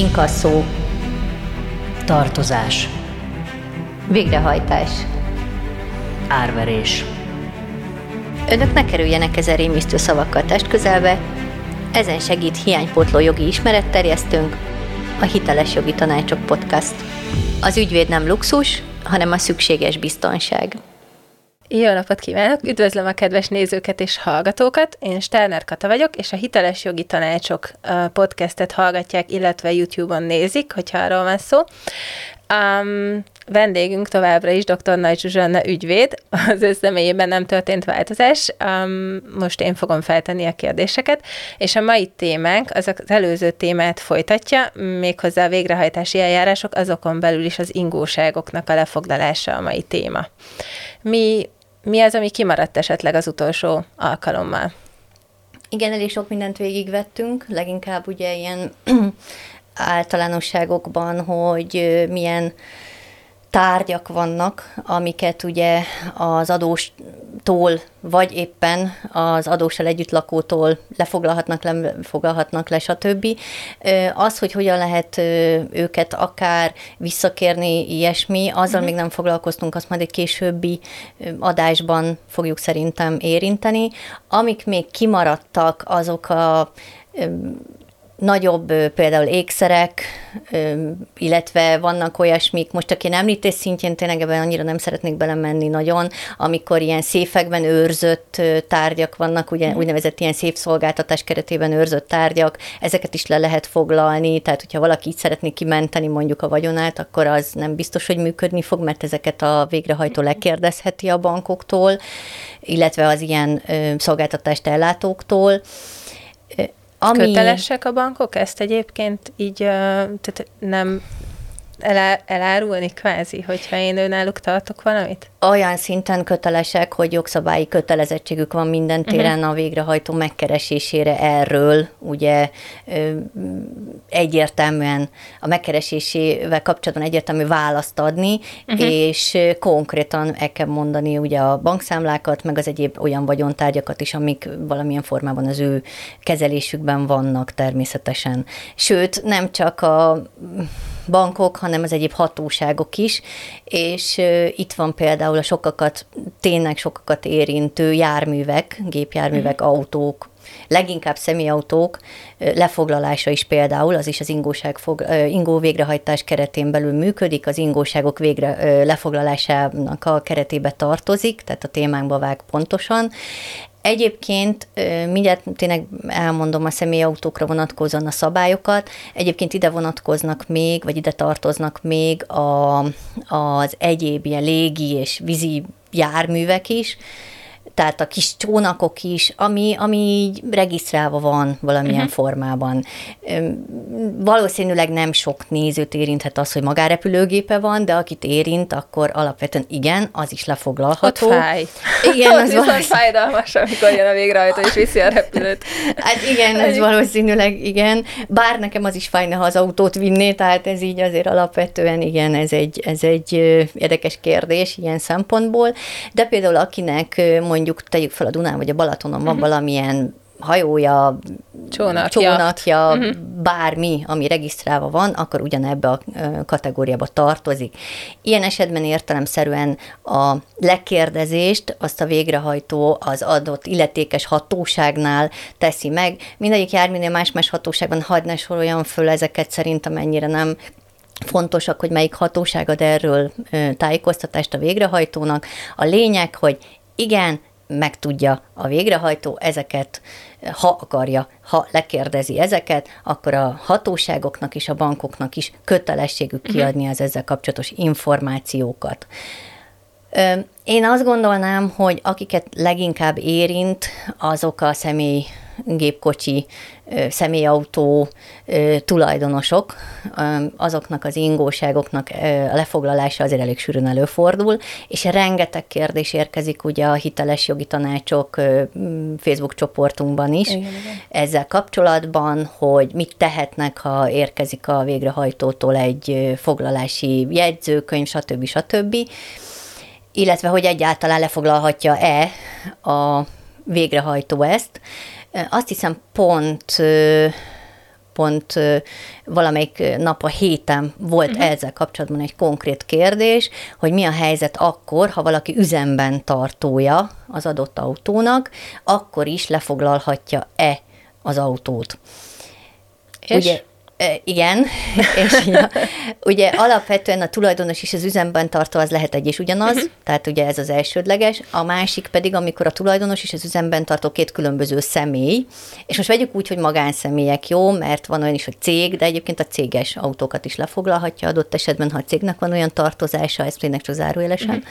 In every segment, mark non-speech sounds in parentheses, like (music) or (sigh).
inkasszó, tartozás, végrehajtás, árverés. Önök ne kerüljenek ezen rémisztő szavakkal test közelbe, ezen segít hiánypótló jogi ismeretterjesztőnk, a Hiteles Jogi Tanácsok Podcast. Az ügyvéd nem luxus, hanem a szükséges biztonság. Jó napot kívánok! Üdvözlöm a kedves nézőket és hallgatókat! Én Sterner Kata vagyok, és a Hiteles Jogi Tanácsok podcastet hallgatják, illetve YouTube-on nézik, hogyha arról van szó. Um, vendégünk továbbra is dr. Nagy Zsuzsanna ügyvéd, az ő személyében nem történt változás. Um, most én fogom feltenni a kérdéseket, és a mai témánk az az előző témát folytatja, méghozzá a végrehajtási eljárások, azokon belül is az ingóságoknak a lefoglalása a mai téma. Mi mi az, ami kimaradt esetleg az utolsó alkalommal? Igen, elég sok mindent végigvettünk, leginkább ugye ilyen (clears throat) általánosságokban, hogy milyen tárgyak vannak, amiket ugye az adóstól, vagy éppen az adóssal együtt lakótól lefoglalhatnak, lefoglalhatnak le, stb. Az, hogy hogyan lehet őket akár visszakérni, ilyesmi, azzal uh-huh. még nem foglalkoztunk, azt majd egy későbbi adásban fogjuk szerintem érinteni. Amik még kimaradtak, azok a nagyobb például ékszerek, illetve vannak olyasmik, most aki említés szintjén tényleg ebben annyira nem szeretnék belemenni nagyon, amikor ilyen széfekben őrzött tárgyak vannak, ugye, mm. úgynevezett ilyen szolgáltatás keretében őrzött tárgyak, ezeket is le lehet foglalni, tehát hogyha valaki így szeretné kimenteni mondjuk a vagyonát, akkor az nem biztos, hogy működni fog, mert ezeket a végrehajtó lekérdezheti a bankoktól, illetve az ilyen szolgáltatást ellátóktól. Ami... Kötelesek a bankok? Ezt egyébként így tehát nem elá, elárulni kvázi, hogyha én önálluk tartok valamit? Olyan szinten kötelesek, hogy jogszabályi kötelezettségük van minden mhm. téren uh-huh. a végrehajtó megkeresésére erről, ugye egyértelműen a megkeresésével kapcsolatban egyértelmű választ adni, uh-huh. és konkrétan el kell mondani ugye a bankszámlákat, meg az egyéb olyan vagyontárgyakat is, amik valamilyen formában az ő kezelésükben vannak természetesen. Sőt, nem csak a bankok, hanem az egyéb hatóságok is, és itt van például a sokakat, tényleg sokakat érintő járművek, gépjárművek, mm. autók, leginkább személyautók lefoglalása is például, az is az ingóság fog, ingó végrehajtás keretén belül működik, az ingóságok végre lefoglalásának a keretébe tartozik, tehát a témánkba vág pontosan. Egyébként mindjárt tényleg elmondom a személyautókra vonatkozóan a szabályokat. Egyébként ide vonatkoznak még, vagy ide tartoznak még a, az egyéb ilyen légi és vízi járművek is, tehát a kis csónakok is, ami, ami így regisztrálva van valamilyen uh-huh. formában. Valószínűleg nem sok nézőt érinthet az, hogy magárepülőgépe van, de akit érint, akkor alapvetően igen, az is lefoglalható. Ott fáj. Igen, (laughs) az viszont fájdalmas, amikor jön a végrehajtó és viszi a repülőt. (laughs) Hát igen, ez valószínűleg igen. Bár nekem az is fájna, ha az autót vinné, tehát ez így azért alapvetően igen, ez egy, ez egy érdekes kérdés ilyen szempontból. De például akinek mondjuk mondjuk tegyük fel a Dunán vagy a Balatonon van uh-huh. valamilyen hajója, csónakja, csónakja uh-huh. bármi, ami regisztrálva van, akkor ugyanebbe a kategóriába tartozik. Ilyen esetben értelemszerűen a lekérdezést azt a végrehajtó az adott illetékes hatóságnál teszi meg. Mindegyik járműnél más-más hatóságban hagyd ne soroljon föl ezeket, szerintem ennyire nem fontosak, hogy melyik hatóság ad erről tájékoztatást a végrehajtónak. A lényeg, hogy igen, megtudja a végrehajtó ezeket, ha akarja, ha lekérdezi ezeket, akkor a hatóságoknak és a bankoknak is kötelességük mhm. kiadni az ezzel kapcsolatos információkat. Én azt gondolnám, hogy akiket leginkább érint, azok a személy gépkocsi, személyautó tulajdonosok, azoknak az ingóságoknak a lefoglalása azért elég sűrűn előfordul, és rengeteg kérdés érkezik ugye a hiteles jogi tanácsok Facebook csoportunkban is igen, igen. ezzel kapcsolatban, hogy mit tehetnek, ha érkezik a végrehajtótól egy foglalási jegyzőkönyv, stb. stb. Illetve, hogy egyáltalán lefoglalhatja-e a végrehajtó ezt. Azt hiszem pont pont valamelyik nap a héten volt uh-huh. ezzel kapcsolatban egy konkrét kérdés, hogy mi a helyzet akkor, ha valaki üzemben tartója az adott autónak, akkor is lefoglalhatja-e az autót. És? Ugye, igen, (laughs) és ja, ugye alapvetően a tulajdonos és az üzemben tartó az lehet egy és ugyanaz, uh-huh. tehát ugye ez az elsődleges, a másik pedig, amikor a tulajdonos és az üzemben tartó két különböző személy, és most vegyük úgy, hogy magánszemélyek, jó, mert van olyan is, hogy cég, de egyébként a céges autókat is lefoglalhatja adott esetben, ha a cégnek van olyan tartozása, ezt tényleg csak zárójelesen.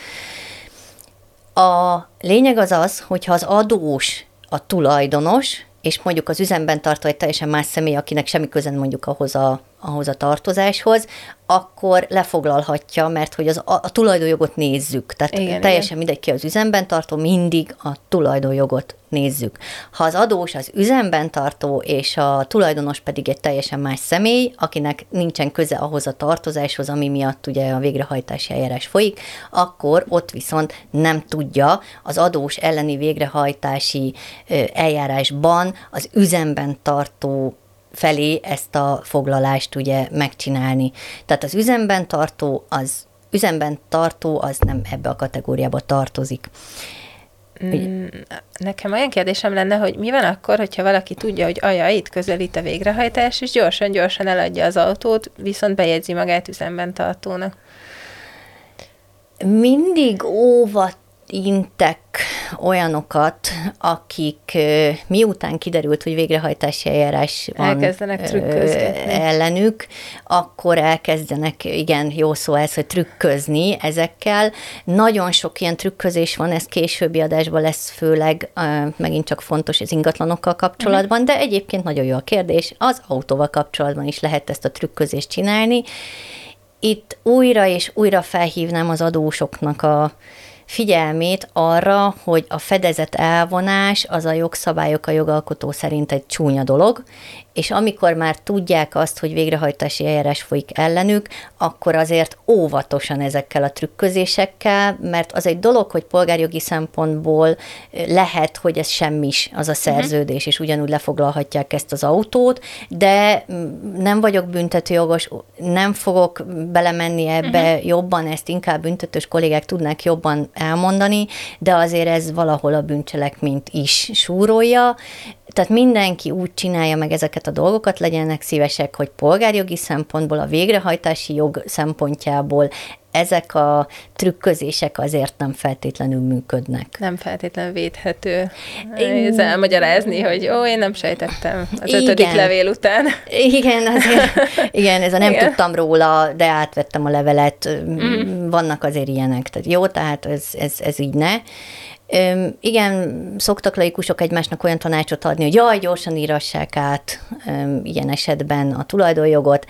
Uh-huh. A lényeg az az, hogyha az adós a tulajdonos, és mondjuk az üzemben tartó egy teljesen más személy, akinek semmi köze mondjuk ahhoz a ahhoz a tartozáshoz, akkor lefoglalhatja, mert hogy az, a, a tulajdonjogot nézzük. Tehát igen, teljesen igen. mindegy ki az üzemben tartó, mindig a tulajdonjogot nézzük. Ha az adós az üzemben tartó, és a tulajdonos pedig egy teljesen más személy, akinek nincsen köze ahhoz a tartozáshoz, ami miatt ugye a végrehajtási eljárás folyik, akkor ott viszont nem tudja az adós elleni végrehajtási eljárásban az üzemben tartó felé ezt a foglalást ugye megcsinálni. Tehát az üzemben tartó, az üzemben tartó, az nem ebbe a kategóriába tartozik. Mm, nekem olyan kérdésem lenne, hogy mi van akkor, hogyha valaki tudja, hogy aja, itt közelít a végrehajtás, és gyorsan-gyorsan eladja az autót, viszont bejegyzi magát üzemben tartónak? Mindig óvat intek olyanokat, akik miután kiderült, hogy végrehajtási eljárás van elkezdenek ellenük, akkor elkezdenek, igen, jó szó ez, hogy trükközni ezekkel. Nagyon sok ilyen trükközés van, ez későbbi adásban lesz főleg, megint csak fontos az ingatlanokkal kapcsolatban, de egyébként nagyon jó a kérdés, az autóval kapcsolatban is lehet ezt a trükközést csinálni. Itt újra és újra felhívnám az adósoknak a figyelmét arra, hogy a fedezet elvonás az a jogszabályok, a jogalkotó szerint egy csúnya dolog, és amikor már tudják azt, hogy végrehajtási eljárás folyik ellenük, akkor azért óvatosan ezekkel a trükközésekkel, mert az egy dolog, hogy polgárjogi szempontból lehet, hogy ez semmis az a mhm. szerződés, és ugyanúgy lefoglalhatják ezt az autót, de nem vagyok büntetőjogos, nem fogok belemenni ebbe uh-huh. jobban, ezt inkább büntetős kollégák tudnák jobban elmondani, de azért ez valahol a bűncselekményt is súrolja, tehát mindenki úgy csinálja meg ezeket a dolgokat, legyenek szívesek, hogy polgárjogi szempontból, a végrehajtási jog szempontjából ezek a trükközések azért nem feltétlenül működnek. Nem feltétlenül védhető. Ez elmagyarázni, hogy ó, én nem sejtettem az igen. ötödik levél után. Igen, azért, igen, ez a nem igen. tudtam róla, de átvettem a levelet, mm. vannak azért ilyenek. Tehát jó, tehát ez, ez, ez így ne. Üm, igen, szoktak laikusok egymásnak olyan tanácsot adni, hogy jaj, gyorsan írassák át üm, ilyen esetben a tulajdonjogot.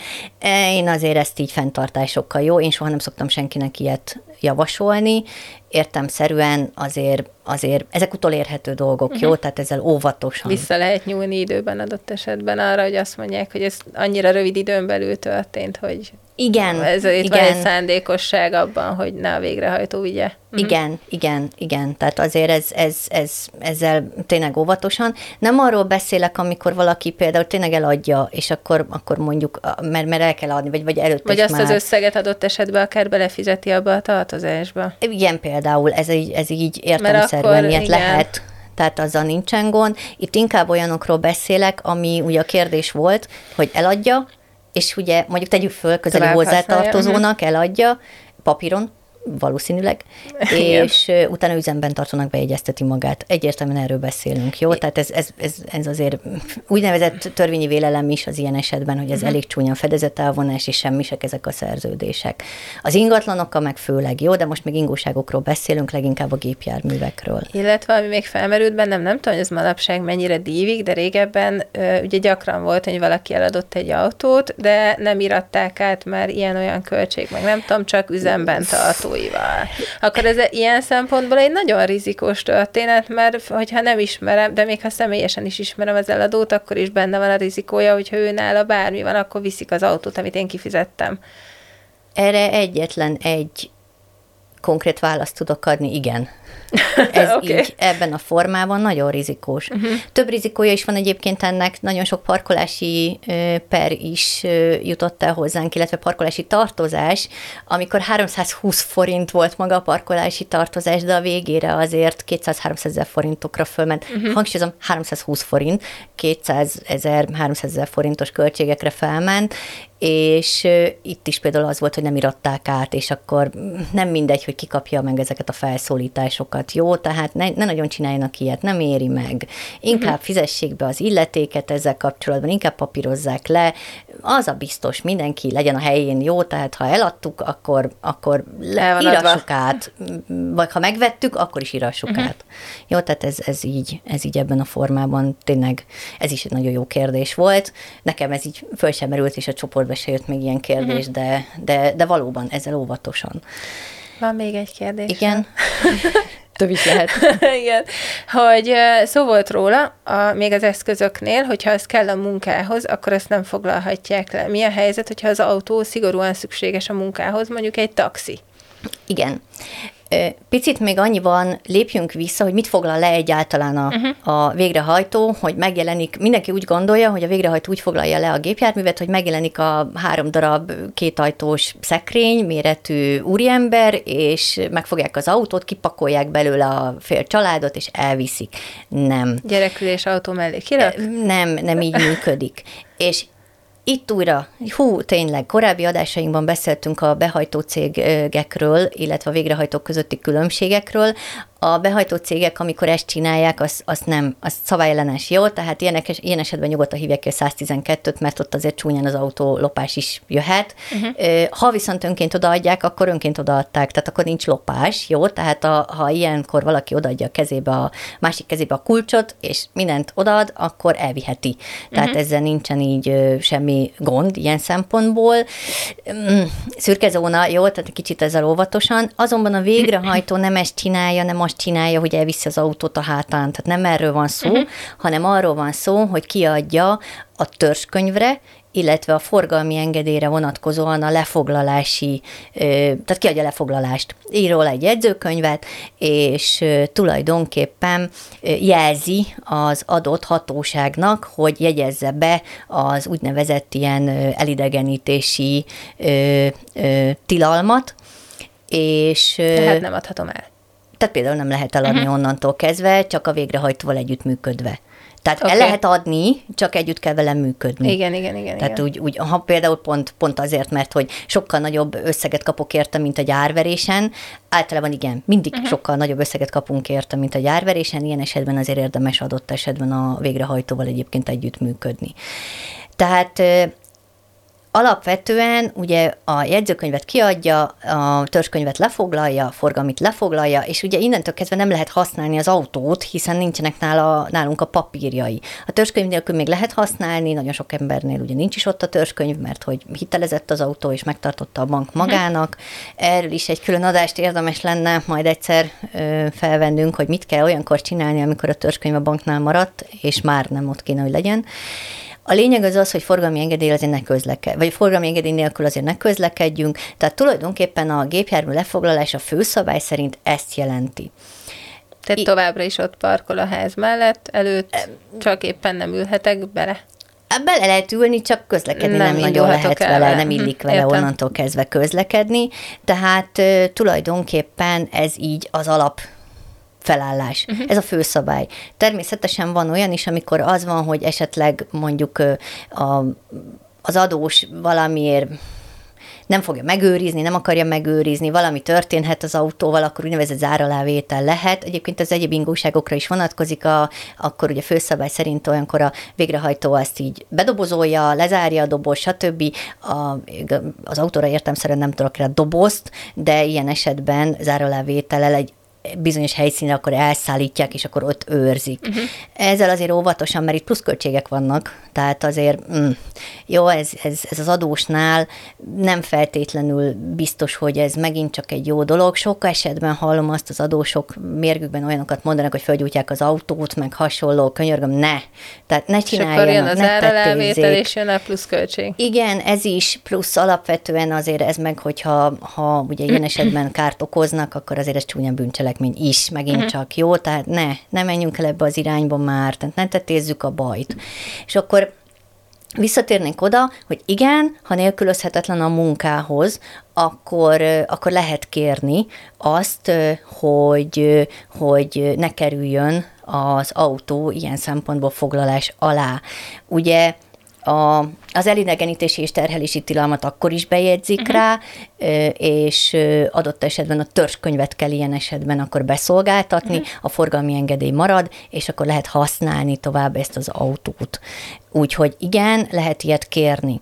Én azért ezt így fenntartásokkal jó, én soha nem szoktam senkinek ilyet javasolni, értemszerűen azért, azért ezek utolérhető dolgok, uh-huh. jó? Tehát ezzel óvatosan. Vissza lehet nyúlni időben adott esetben arra, hogy azt mondják, hogy ez annyira rövid időn belül történt, hogy igen, ez itt igen. van egy szándékosság abban, hogy ne a végrehajtó vigye. Uh-huh. Igen, igen, igen. Tehát azért ez, ez, ez, ezzel tényleg óvatosan. Nem arról beszélek, amikor valaki például tényleg eladja, és akkor, akkor mondjuk, mert, mert el kell adni, vagy, vagy előtte Vagy azt már. az összeget adott esetben akár belefizeti abba a tartozásba. Igen, például, ez így, ez így értelmszerűen ilyet igen. lehet tehát azzal nincsen gond. Itt inkább olyanokról beszélek, ami ugye a kérdés volt, hogy eladja, és ugye mondjuk tegyük föl közeli hozzátartozónak, eladja papíron, valószínűleg, Igen. és utána üzemben tartónak bejegyezteti magát. Egyértelműen erről beszélünk, jó? Tehát ez, ez, ez, ez azért úgynevezett törvényi vélelem is az ilyen esetben, hogy ez uh-huh. elég csúnya fedezet elvonás, és semmisek ezek a szerződések. Az ingatlanokkal meg főleg jó, de most még ingóságokról beszélünk, leginkább a gépjárművekről. Illetve ami még felmerült bennem, nem tudom, hogy ez manapság mennyire dívik, de régebben ugye gyakran volt, hogy valaki eladott egy autót, de nem iratták át már ilyen-olyan költség, meg nem tudom, csak üzemben tartó fogyasztóival. Akkor ez ilyen szempontból egy nagyon rizikós történet, mert hogyha nem ismerem, de még ha személyesen is ismerem az eladót, akkor is benne van a rizikója, hogyha ő nála bármi van, akkor viszik az autót, amit én kifizettem. Erre egyetlen egy konkrét választ tudok adni, igen. Ez (laughs) okay. így ebben a formában nagyon rizikós. Uh-huh. Több rizikója is van egyébként ennek, nagyon sok parkolási per is jutott el hozzánk, illetve parkolási tartozás, amikor 320 forint volt maga a parkolási tartozás, de a végére azért 200-300 ezer forintokra fölment. Uh-huh. Hangsúlyozom, 320 forint, 200 ezer, 300 ezer forintos költségekre felment, és itt is például az volt, hogy nem iratták át, és akkor nem mindegy, hogy kikapja meg ezeket a felszólításokat, jó? Tehát ne, ne nagyon csináljanak ilyet, nem éri meg. Inkább uh-huh. fizessék be az illetéket ezzel kapcsolatban, inkább papírozzák le, az a biztos, mindenki legyen a helyén jó, tehát ha eladtuk, akkor, akkor írassuk át, vagy ha megvettük, akkor is írassuk uh-huh. át. Jó, tehát ez, ez, így, ez így ebben a formában tényleg, ez is egy nagyon jó kérdés volt. Nekem ez így föl sem merült, és a csoportba se jött még ilyen kérdés, uh-huh. de, de, de valóban ezzel óvatosan. Van még egy kérdés. Igen. (laughs) Több is lehet. (laughs) Igen. Hogy szó volt róla, a, még az eszközöknél, hogyha ez kell a munkához, akkor ezt nem foglalhatják le. Mi a helyzet, hogyha az autó szigorúan szükséges a munkához, mondjuk egy taxi? Igen. Picit még annyiban lépjünk vissza, hogy mit foglal le egyáltalán a, uh-huh. a végrehajtó, hogy megjelenik, mindenki úgy gondolja, hogy a végrehajtó úgy foglalja le a gépjárművet, hogy megjelenik a három darab kétajtós szekrény, méretű úriember, és megfogják az autót, kipakolják belőle a fél családot, és elviszik. Nem. Gyerekülés autó mellé kirak? Nem, nem így működik. És itt újra, hú, tényleg, korábbi adásainkban beszéltünk a behajtó cégekről, illetve a végrehajtók közötti különbségekről a behajtó cégek, amikor ezt csinálják, az, az nem, az szabályellenes, jó? Tehát ilyen, ilyen esetben nyugodtan hívják ki a 112-t, mert ott azért csúnyán az autó lopás is jöhet. Uh-huh. Ha viszont önként odaadják, akkor önként odaadták, tehát akkor nincs lopás, jó? Tehát a, ha ilyenkor valaki odaadja a kezébe a másik kezébe a kulcsot, és mindent odaad, akkor elviheti. Tehát uh-huh. ezzel nincsen így semmi gond ilyen szempontból. Mm, szürke zóna, jó? Tehát kicsit ezzel óvatosan. Azonban a végrehajtó nem ezt csinálja, nem azt csinálja, hogy elviszi az autót a hátán. Tehát nem erről van szó, uh-huh. hanem arról van szó, hogy kiadja a törzskönyvre, illetve a forgalmi engedélyre vonatkozóan a lefoglalási, tehát kiadja a lefoglalást. Ír róla egy jegyzőkönyvet, és tulajdonképpen jelzi az adott hatóságnak, hogy jegyezze be az úgynevezett ilyen elidegenítési tilalmat, és... Tehát nem adhatom el. Tehát például nem lehet eladni uh-huh. onnantól kezdve, csak a végrehajtóval együttműködve. Tehát okay. el lehet adni, csak együtt kell vele működni. Igen, igen, igen. Tehát igen. Úgy, úgy, ha például pont, pont azért, mert hogy sokkal nagyobb összeget kapok érte, mint a gyárverésen, általában igen, mindig uh-huh. sokkal nagyobb összeget kapunk érte, mint a gyárverésen, ilyen esetben azért érdemes adott esetben a végrehajtóval egyébként együttműködni. Tehát Alapvetően ugye a jegyzőkönyvet kiadja, a törzskönyvet lefoglalja, a forgalmit lefoglalja, és ugye innentől kezdve nem lehet használni az autót, hiszen nincsenek nála, nálunk a papírjai. A törzskönyv nélkül még lehet használni, nagyon sok embernél ugye nincs is ott a törzskönyv, mert hogy hitelezett az autó, és megtartotta a bank magának. Erről is egy külön adást érdemes lenne majd egyszer ö, felvennünk, hogy mit kell olyankor csinálni, amikor a törzskönyv a banknál maradt, és már nem ott kéne, hogy legyen. A lényeg az az, hogy forgalmi engedély azért ne közleked, vagy forgalmi engedély nélkül azért ne közlekedjünk, tehát tulajdonképpen a gépjármű lefoglalás a főszabály szerint ezt jelenti. Tehát továbbra is ott parkol a ház mellett, előtt csak éppen nem ülhetek bele. Bele lehet ülni, csak közlekedni nem, nem nagyon lehet el. vele, nem illik vele Értem. onnantól kezdve közlekedni. Tehát tulajdonképpen ez így az alap felállás. Uh-huh. Ez a főszabály. Természetesen van olyan is, amikor az van, hogy esetleg mondjuk a, az adós valamiért nem fogja megőrizni, nem akarja megőrizni, valami történhet az autóval, akkor úgynevezett záralávétel lehet. Egyébként az egyéb ingóságokra is vonatkozik, a, akkor ugye főszabály szerint olyankor a végrehajtó azt így bedobozolja, lezárja a doboz, stb. A, az autóra értemszerűen nem tudok rá dobozt, de ilyen esetben záralávétellel egy bizonyos helyszínre akkor elszállítják, és akkor ott őrzik. Uh-huh. Ezzel azért óvatosan, mert itt pluszköltségek vannak, tehát azért mm, jó, ez, ez, ez az adósnál nem feltétlenül biztos, hogy ez megint csak egy jó dolog. Sok esetben hallom azt az adósok mérgükben olyanokat mondanak, hogy felgyújtják az autót, meg hasonló, könyörgöm, ne. Tehát ne csináljanak, és akkor jön az és jön a pluszköltség. Igen, ez is, plusz alapvetően azért ez meg, hogyha ha ugye ilyen (clears throat) esetben kárt okoznak, akkor azért ez csúnya bűncselekmény is, megint uh-huh. csak jó, tehát ne, ne menjünk el ebbe az irányba már, tehát ne tetézzük a bajt. És akkor Visszatérnénk oda, hogy igen, ha nélkülözhetetlen a munkához, akkor, akkor lehet kérni azt, hogy, hogy ne kerüljön az autó ilyen szempontból foglalás alá. Ugye a, az elidegenítési és terhelési tilalmat akkor is bejegyzik uh-huh. rá, és adott esetben a törzskönyvet kell ilyen esetben akkor beszolgáltatni, uh-huh. a forgalmi engedély marad, és akkor lehet használni tovább ezt az autót. Úgyhogy igen, lehet ilyet kérni.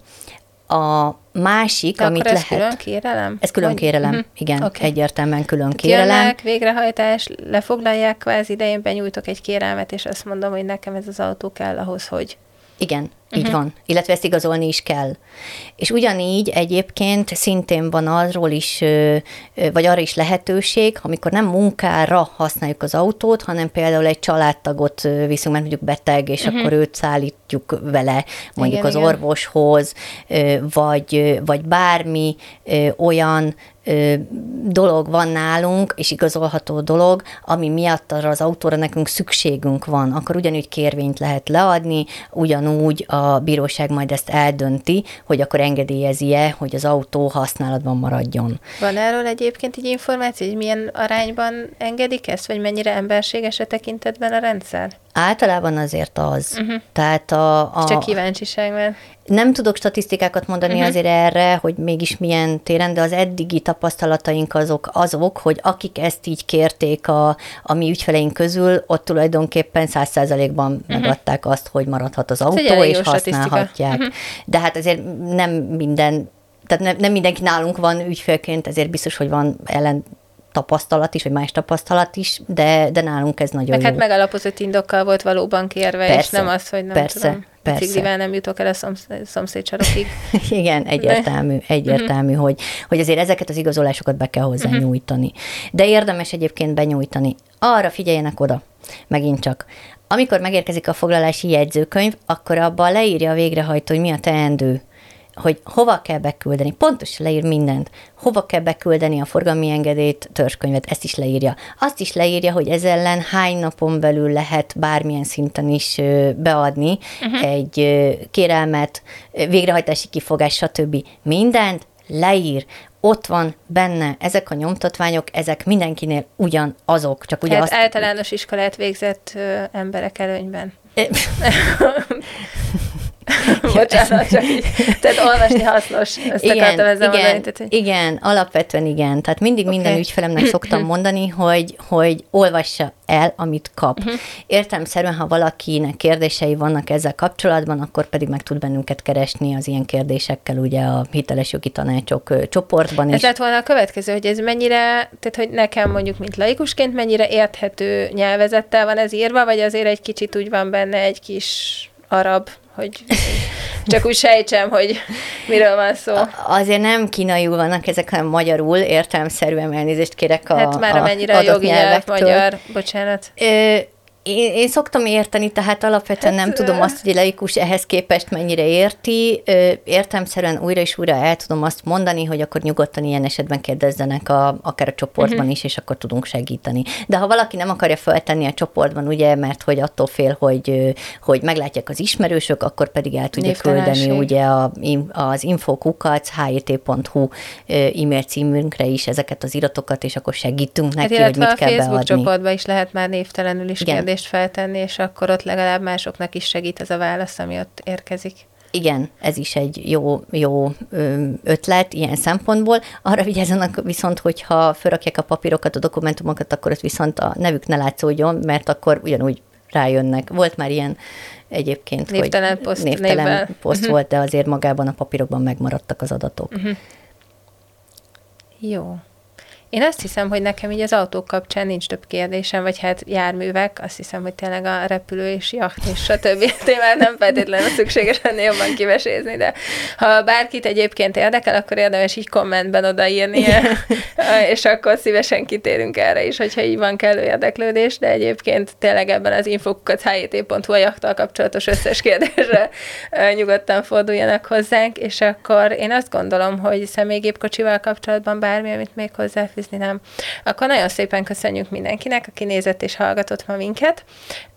A másik, De amit ez lehet... külön kérelem? Ez külön kérelem, uh-huh. igen, okay. egyértelműen külön kérelem. Jönnek, végrehajtás, lefoglalják kvázi idején, benyújtok egy kérelmet, és azt mondom, hogy nekem ez az autó kell ahhoz, hogy... Igen, így uh-huh. van, illetve ezt igazolni is kell. És ugyanígy egyébként szintén van arról is, vagy arra is lehetőség, amikor nem munkára használjuk az autót, hanem például egy családtagot viszünk, mert mondjuk beteg, és uh-huh. akkor őt szállítjuk vele mondjuk igen, az igen. orvoshoz, vagy, vagy bármi olyan dolog van nálunk, és igazolható dolog, ami miatt arra az autóra nekünk szükségünk van, akkor ugyanúgy kérvényt lehet leadni, ugyanúgy a bíróság majd ezt eldönti, hogy akkor engedélyezi-e, hogy az autó használatban maradjon. Van erről egyébként egy információ, hogy milyen arányban engedik ezt, vagy mennyire emberséges a tekintetben a rendszer? Általában azért az. Uh-huh. Tehát a, a... Csak kíváncsiság, mert... Nem tudok statisztikákat mondani uh-huh. azért erre, hogy mégis milyen téren, de az eddigi tapasztalataink azok, azok, hogy akik ezt így kérték a, a mi ügyfeleink közül, ott tulajdonképpen száz százalékban uh-huh. megadták azt, hogy maradhat az autó, és használhatják. Uh-huh. De hát azért nem minden tehát nem, nem mindenki nálunk van ügyfélként, ezért biztos, hogy van ellen tapasztalat is, vagy más tapasztalat is, de, de nálunk ez nagyon Meg jó. hát megalapozott indokkal volt valóban kérve, persze, és nem az, hogy nem persze, tudom, persze. ciglivel nem jutok el a szomsz- szomszédsarokig. (laughs) Igen, egyértelmű, egyértelmű, hogy, hogy azért ezeket az igazolásokat be kell hozzá uh-huh. nyújtani. De érdemes egyébként benyújtani. Arra figyeljenek oda, megint csak. Amikor megérkezik a foglalási jegyzőkönyv, akkor abban leírja a végrehajtó, hogy mi a teendő hogy hova kell beküldeni, pontosan leír mindent, hova kell beküldeni a forgalmi engedélyt, törzskönyvet, ezt is leírja. Azt is leírja, hogy ez ellen hány napon belül lehet bármilyen szinten is beadni uh-huh. egy kérelmet, végrehajtási kifogás, stb. Mindent leír, ott van benne ezek a nyomtatványok, ezek mindenkinél ugyanazok, csak ugye Tehát azt... általános iskolát végzett ö, emberek előnyben. (laughs) (laughs) (laughs) Bocsánat, csak így. Tehát olvasni hasznos. Ezt igen, akartam ezzel igen, mondani. Tehát, hogy... igen, alapvetően igen. Tehát mindig okay. minden ügyfelemnek (clears throat) szoktam mondani, hogy, hogy olvassa el, amit kap. Uh-huh. Értelmszerűen, ha valakinek kérdései vannak ezzel kapcsolatban, akkor pedig meg tud bennünket keresni az ilyen kérdésekkel ugye a hiteles jogi tanácsok csoportban. Ez lett volna a következő, hogy ez mennyire, tehát hogy nekem mondjuk, mint laikusként, mennyire érthető nyelvezettel van ez írva, vagy azért egy kicsit úgy van benne egy kis arab hogy csak úgy sejtsem, hogy miről van szó. Azért nem kínaiul vannak ezek, hanem magyarul, értelmszerűen elnézést kérek a Hát már amennyire a jogi nyelv magyar, bocsánat. Ö, én, én szoktam érteni, tehát alapvetően hát, nem tudom azt, hogy laikus ehhez képest mennyire érti. Értemszerűen újra és újra el tudom azt mondani, hogy akkor nyugodtan ilyen esetben kérdezzenek a, akár a csoportban uh-huh. is, és akkor tudunk segíteni. De ha valaki nem akarja feltenni a csoportban, ugye, mert hogy attól fél, hogy, hogy meglátják az ismerősök, akkor pedig el tudja küldeni ugye a, az infokukac hit.hu e-mail címünkre is ezeket az iratokat, és akkor segítünk neki, hát, hogy mit kell beadni. a Facebook csoportban is lehet már névtelenül is kérdés kérdést feltenni, és akkor ott legalább másoknak is segít ez a válasz, ami ott érkezik. Igen, ez is egy jó, jó ötlet ilyen szempontból. Arra vigyázzanak viszont, hogyha felrakják a papírokat, a dokumentumokat, akkor ott viszont a nevük ne látszódjon, mert akkor ugyanúgy rájönnek. Volt már ilyen egyébként, névtelen hogy poszt, névtelen névvel. poszt uh-huh. volt, de azért magában a papírokban megmaradtak az adatok. Uh-huh. Jó. Én azt hiszem, hogy nekem így az autók kapcsán nincs több kérdésem, vagy hát járművek, azt hiszem, hogy tényleg a repülő és jacht és stb. (laughs) témát nem feltétlenül szükséges ennél jobban kivesézni, de ha bárkit egyébként érdekel, akkor érdemes így kommentben odaírni, (laughs) és akkor szívesen kitérünk erre is, hogyha így van kellő érdeklődés, de egyébként tényleg ebben az infokukat hjt.hu a jachttal kapcsolatos összes kérdésre nyugodtan forduljanak hozzánk, és akkor én azt gondolom, hogy személygépkocsival kapcsolatban bármi, amit még hozzáfűzni nem. Akkor nagyon szépen köszönjük mindenkinek, aki nézett és hallgatott ma minket.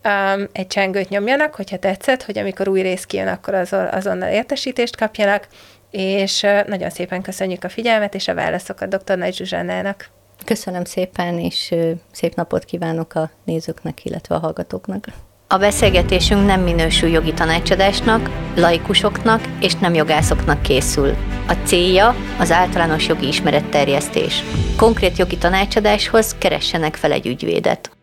Um, egy csengőt nyomjanak, hogyha tetszett, hogy amikor új rész kijön, akkor azon, azonnal értesítést kapjanak, és nagyon szépen köszönjük a figyelmet és a válaszokat dr. Nagy Zsuzsánának. Köszönöm szépen, és szép napot kívánok a nézőknek, illetve a hallgatóknak. A beszélgetésünk nem minősül jogi tanácsadásnak, laikusoknak és nem jogászoknak készül. A célja az általános jogi ismeretterjesztés. Konkrét jogi tanácsadáshoz keressenek fel egy ügyvédet.